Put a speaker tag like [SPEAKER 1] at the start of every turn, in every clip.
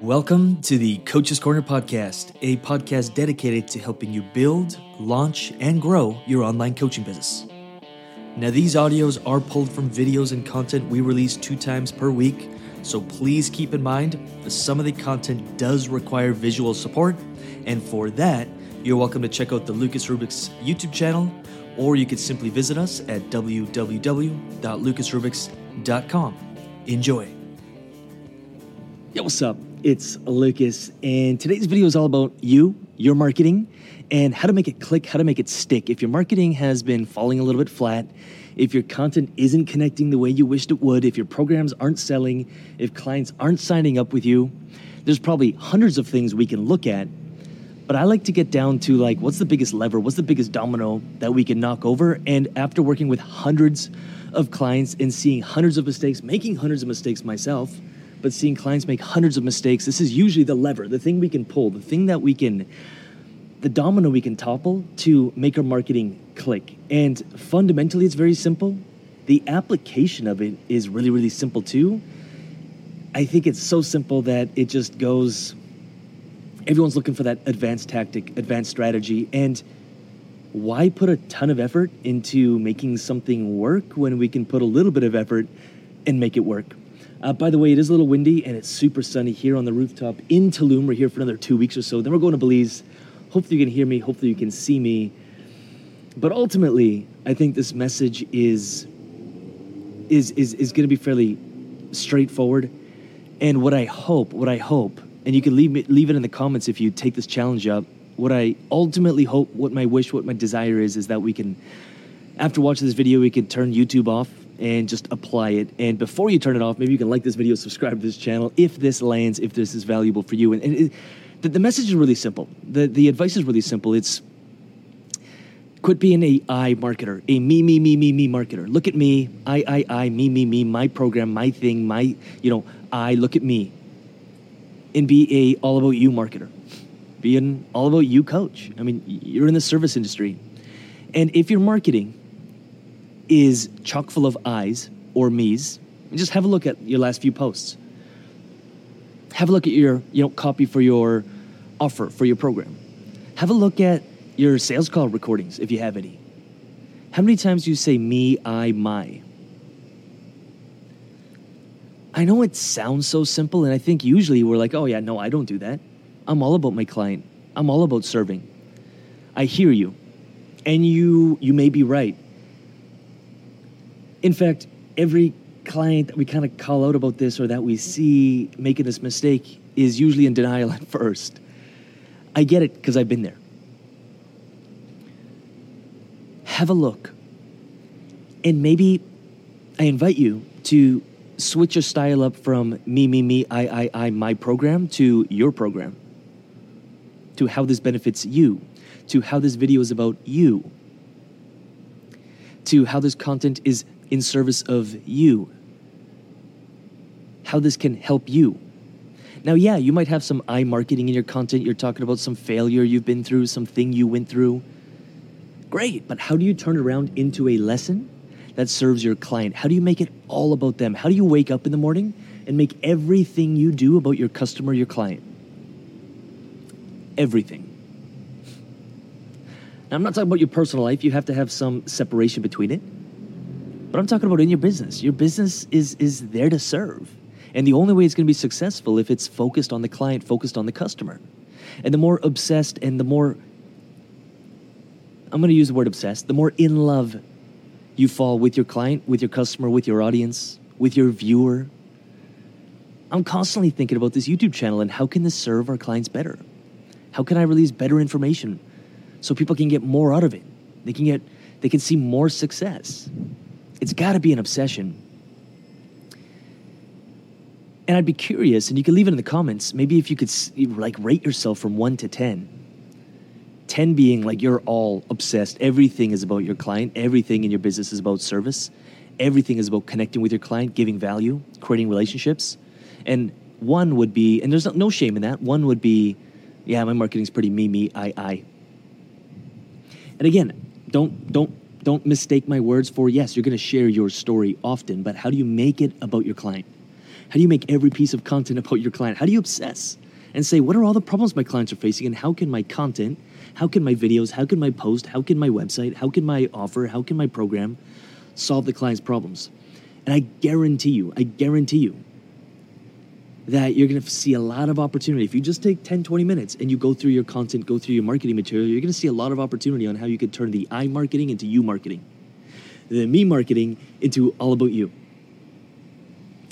[SPEAKER 1] Welcome to the Coaches Corner podcast, a podcast dedicated to helping you build, launch, and grow your online coaching business. Now, these audios are pulled from videos and content we release two times per week, so please keep in mind that some of the content does require visual support, and for that, you're welcome to check out the Lucas Rubix YouTube channel, or you could simply visit us at www.lucasrubix.com. Enjoy. Yo, what's up? It's Lucas, and today's video is all about you, your marketing, and how to make it click, how to make it stick. If your marketing has been falling a little bit flat, if your content isn't connecting the way you wished it would, if your programs aren't selling, if clients aren't signing up with you, there's probably hundreds of things we can look at. But I like to get down to like, what's the biggest lever? What's the biggest domino that we can knock over? And after working with hundreds of clients and seeing hundreds of mistakes, making hundreds of mistakes myself, but seeing clients make hundreds of mistakes, this is usually the lever, the thing we can pull, the thing that we can, the domino we can topple to make our marketing click. And fundamentally, it's very simple. The application of it is really, really simple too. I think it's so simple that it just goes, everyone's looking for that advanced tactic, advanced strategy. And why put a ton of effort into making something work when we can put a little bit of effort and make it work? Uh, by the way, it is a little windy and it's super sunny here on the rooftop in Tulum. We're here for another two weeks or so. Then we're going to Belize. Hopefully, you can hear me. Hopefully, you can see me. But ultimately, I think this message is is is, is going to be fairly straightforward. And what I hope, what I hope, and you can leave it, leave it in the comments if you take this challenge up. What I ultimately hope, what my wish, what my desire is, is that we can, after watching this video, we can turn YouTube off and just apply it. And before you turn it off, maybe you can like this video, subscribe to this channel if this lands, if this is valuable for you. And, and it, the, the message is really simple. The, the advice is really simple. It's quit being a I marketer, a me, me, me, me, me marketer. Look at me, I, I, I, me, me, me, my program, my thing, my, you know, I, look at me. And be a all about you marketer. Be an all about you coach. I mean, you're in the service industry. And if you're marketing, is chock full of I's or me's. Just have a look at your last few posts. Have a look at your you know copy for your offer for your program. Have a look at your sales call recordings if you have any. How many times do you say me, I, my? I know it sounds so simple, and I think usually we're like, oh yeah, no, I don't do that. I'm all about my client. I'm all about serving. I hear you. And you you may be right. In fact, every client that we kind of call out about this or that we see making this mistake is usually in denial at first. I get it because I've been there. Have a look. And maybe I invite you to switch your style up from me, me, me, I, I, I, my program to your program, to how this benefits you, to how this video is about you, to how this content is in service of you. How this can help you. Now, yeah, you might have some I marketing in your content. You're talking about some failure you've been through, something you went through. Great, but how do you turn around into a lesson that serves your client? How do you make it all about them? How do you wake up in the morning and make everything you do about your customer, your client? Everything. Now, I'm not talking about your personal life. You have to have some separation between it. But I'm talking about in your business. Your business is is there to serve. And the only way it's going to be successful if it's focused on the client, focused on the customer. And the more obsessed and the more I'm going to use the word obsessed, the more in love you fall with your client, with your customer, with your audience, with your viewer. I'm constantly thinking about this YouTube channel and how can this serve our clients better? How can I release better information so people can get more out of it? They can get they can see more success. It's got to be an obsession. And I'd be curious, and you can leave it in the comments, maybe if you could like rate yourself from 1 to 10. 10 being like you're all obsessed. Everything is about your client, everything in your business is about service. Everything is about connecting with your client, giving value, creating relationships. And one would be, and there's no shame in that, one would be, yeah, my marketing's pretty me, me, I, I. And again, don't don't don't mistake my words for yes, you're going to share your story often, but how do you make it about your client? How do you make every piece of content about your client? How do you obsess and say, what are all the problems my clients are facing and how can my content, how can my videos, how can my post, how can my website, how can my offer, how can my program solve the client's problems? And I guarantee you, I guarantee you that you're going to see a lot of opportunity. If you just take 10, 20 minutes and you go through your content, go through your marketing material, you're going to see a lot of opportunity on how you could turn the I marketing into you marketing, the me marketing into all about you.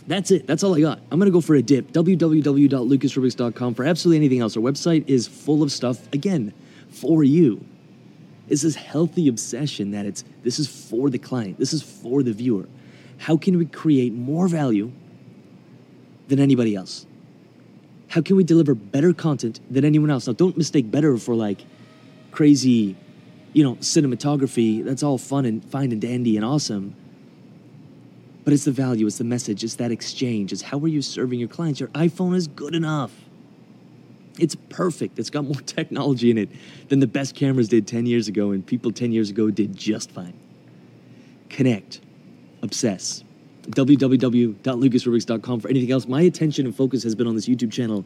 [SPEAKER 1] That's it. That's all I got. I'm going to go for a dip. www.lucasrubix.com for absolutely anything else. Our website is full of stuff, again, for you. It's this healthy obsession that it's this is for the client, this is for the viewer. How can we create more value than anybody else? How can we deliver better content than anyone else? Now, don't mistake better for like crazy, you know, cinematography. That's all fun and fine and dandy and awesome. But it's the value, it's the message, it's that exchange, it's how are you serving your clients? Your iPhone is good enough. It's perfect. It's got more technology in it than the best cameras did 10 years ago, and people 10 years ago did just fine. Connect, obsess. www.lucasrubix.com for anything else. My attention and focus has been on this YouTube channel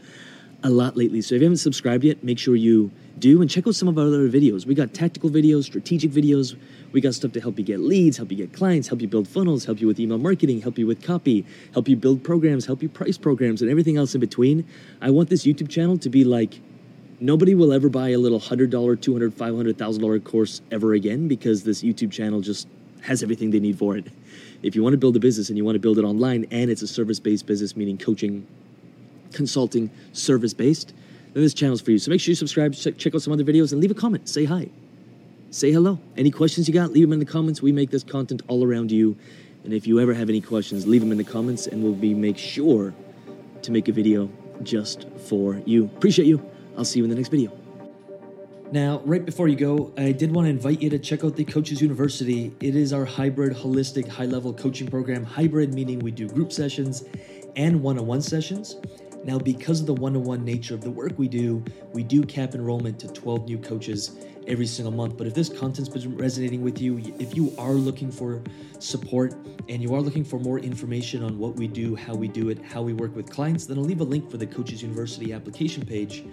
[SPEAKER 1] a lot lately. So if you haven't subscribed yet, make sure you do and check out some of our other videos. We got tactical videos, strategic videos. We got stuff to help you get leads, help you get clients, help you build funnels, help you with email marketing, help you with copy, help you build programs, help you price programs, and everything else in between. I want this YouTube channel to be like nobody will ever buy a little $100, $200, $500,000 course ever again because this YouTube channel just has everything they need for it. If you want to build a business and you want to build it online and it's a service based business, meaning coaching, consulting, service based, then this channel is for you. So make sure you subscribe, check, check out some other videos, and leave a comment. Say hi. Say hello. Any questions you got, leave them in the comments. We make this content all around you. And if you ever have any questions, leave them in the comments, and we'll be make sure to make a video just for you. Appreciate you. I'll see you in the next video. Now, right before you go, I did want to invite you to check out the Coaches University. It is our hybrid, holistic, high level coaching program. Hybrid meaning we do group sessions and one on one sessions. Now, because of the one on one nature of the work we do, we do cap enrollment to 12 new coaches every single month. But if this content's been resonating with you, if you are looking for support and you are looking for more information on what we do, how we do it, how we work with clients, then I'll leave a link for the Coaches University application page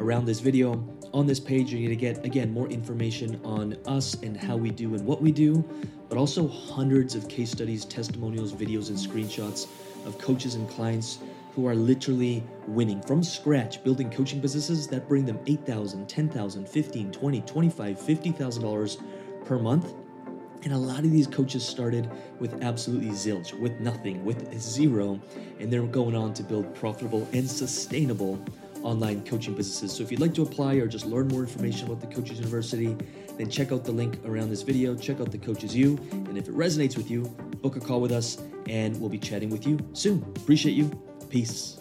[SPEAKER 1] around this video. On this page, you're to get, again, more information on us and how we do and what we do, but also hundreds of case studies, testimonials, videos, and screenshots of coaches and clients who are literally winning from scratch, building coaching businesses that bring them $8,000, $10,000, $15,000, $20,000, $25,000, $50,000 per month. And a lot of these coaches started with absolutely zilch, with nothing, with zero, and they're going on to build profitable and sustainable online coaching businesses. So if you'd like to apply or just learn more information about the Coaches University, then check out the link around this video, check out the Coaches U, and if it resonates with you, book a call with us and we'll be chatting with you soon. Appreciate you. Peace.